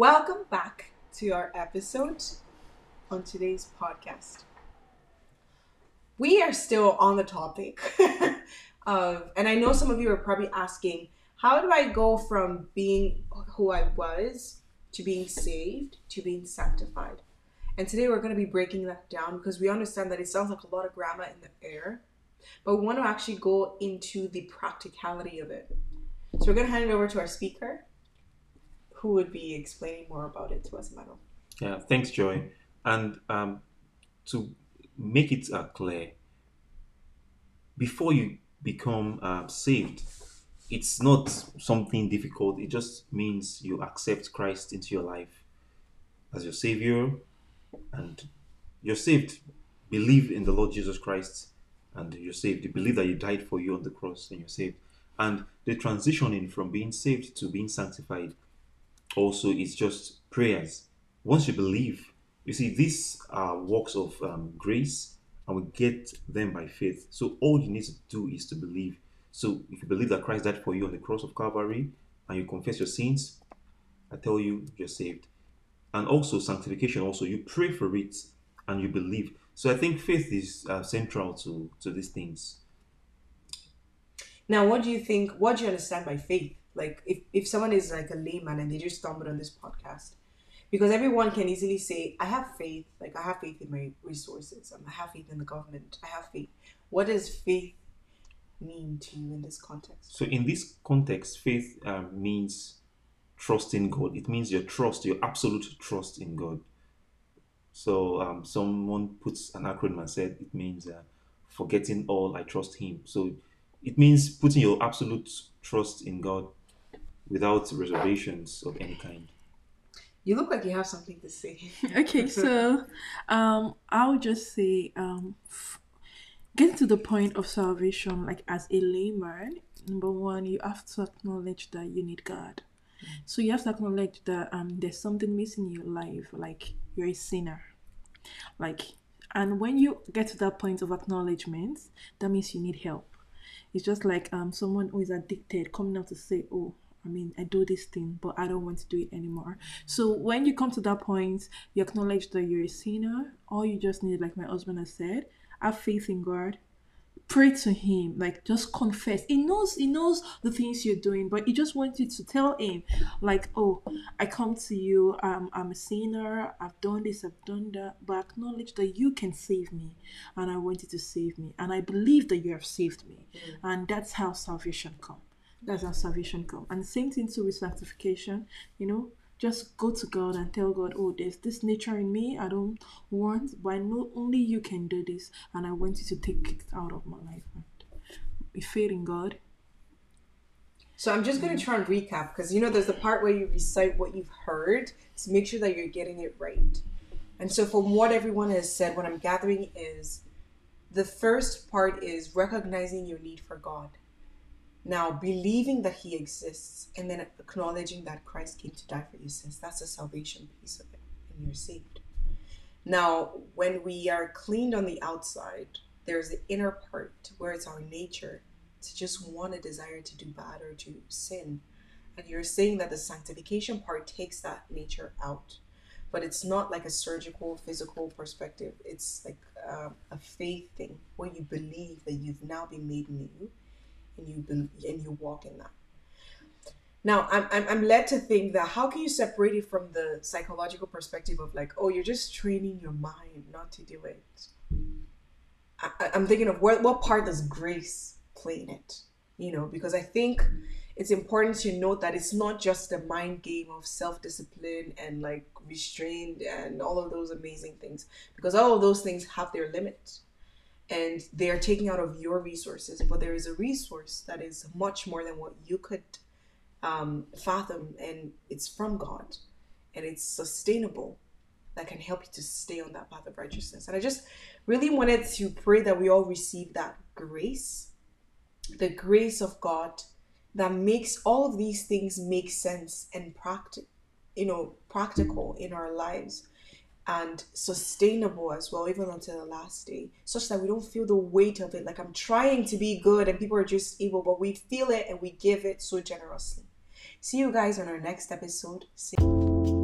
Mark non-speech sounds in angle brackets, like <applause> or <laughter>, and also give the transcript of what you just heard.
Welcome back to our episode on today's podcast. We are still on the topic <laughs> of, and I know some of you are probably asking, how do I go from being who I was to being saved to being sanctified? And today we're going to be breaking that down because we understand that it sounds like a lot of grammar in the air, but we want to actually go into the practicality of it. So we're going to hand it over to our speaker, who would be explaining more about it to us, Emmanuel. Yeah, thanks, Joy. And um, to make it uh, clear, before you become uh, saved, it's not something difficult. It just means you accept Christ into your life as your Savior, and you're saved. Believe in the Lord Jesus Christ, and you're saved. You believe that He died for you on the cross, and you're saved. And the transitioning from being saved to being sanctified also is just prayers. Once you believe, you see, these are works of um, grace, and we get them by faith. So all you need to do is to believe. So if you believe that Christ died for you on the cross of Calvary, and you confess your sins, I tell you, you're saved. And also sanctification. Also, you pray for it, and you believe. So I think faith is uh, central to to these things. Now, what do you think? What do you understand by faith? Like, if, if someone is like a layman and they just stumbled on this podcast, because everyone can easily say, I have faith, like, I have faith in my resources, um, I have faith in the government, I have faith. What does faith mean to you in this context? So in this context, faith um, means trust in God. It means your trust, your absolute trust in God. So um, someone puts an acronym and said it means uh, forgetting all, I trust Him. So it means putting your absolute trust in God without reservations of any kind. You look like you have something to say. <laughs> okay, so um, I'll just say, um, f- getting to the point of salvation, like as a layman, number one, you have to acknowledge that you need God. So you have to acknowledge that um, there's something missing in your life, like you're a sinner. Like, and when you get to that point of acknowledgement, that means you need help. It's just like um someone who is addicted coming out to say, "Oh, I mean, I do this thing, but I don't want to do it anymore." So when you come to that point, you acknowledge that you're a sinner. All you just need, like my husband has said, have faith in God. Pray to Him, like just confess. He knows, He knows the things you're doing, but He just wants you to tell Him, like, "Oh, I come to you. Um, I'm a sinner. I've done this. I've done that. But acknowledge that you can save me, and I want you to save me, and I believe that you have saved me, and that's how salvation come. That's how salvation come. And same thing too with sanctification. You know, just go to God and tell God, oh, there's this nature in me I don't want, but I know only you can do this, and I want you to take it out of my life. And be faith in God. So I'm just going to try and recap because you know there's the part where you recite what you've heard to make sure that you're getting it right. And so from what everyone has said, what I'm gathering is the first part is recognizing your need for God. Now, believing that He exists and then acknowledging that Christ came to die for your sins. That's the salvation piece of it, and you're saved. Now, when we are cleaned on the outside, there's the inner part where it's our nature to just want a desire to do bad or to sin. And you're saying that the sanctification part takes that nature out. But it's not like a surgical, physical perspective. It's like uh, a faith thing where you believe that you've now been made new and you and you walk in that. Now, I'm, I'm, I'm led to think that how can you separate it from the psychological perspective of like, oh, you're just training your mind not to do it. I, I'm thinking of what, what part does grace play in it? You know, because I think it's important to note that it's not just a mind game of self discipline and like restraint and all of those amazing things, because all of those things have their limits and they are taking out of your resources, but there is a resource that is much more than what you could um, fathom, and it's from God, and it's sustainable that can help you to stay on that path of righteousness. And I just really wanted to pray that we all receive that grace, the grace of God that makes all of these things make sense and practical, you know, practical in our lives and sustainable as well, even until the last day, such that we don't feel the weight of it. Like I'm trying to be good and people are just evil, but we feel it and we give it so generously. See you guys on our next episode. See-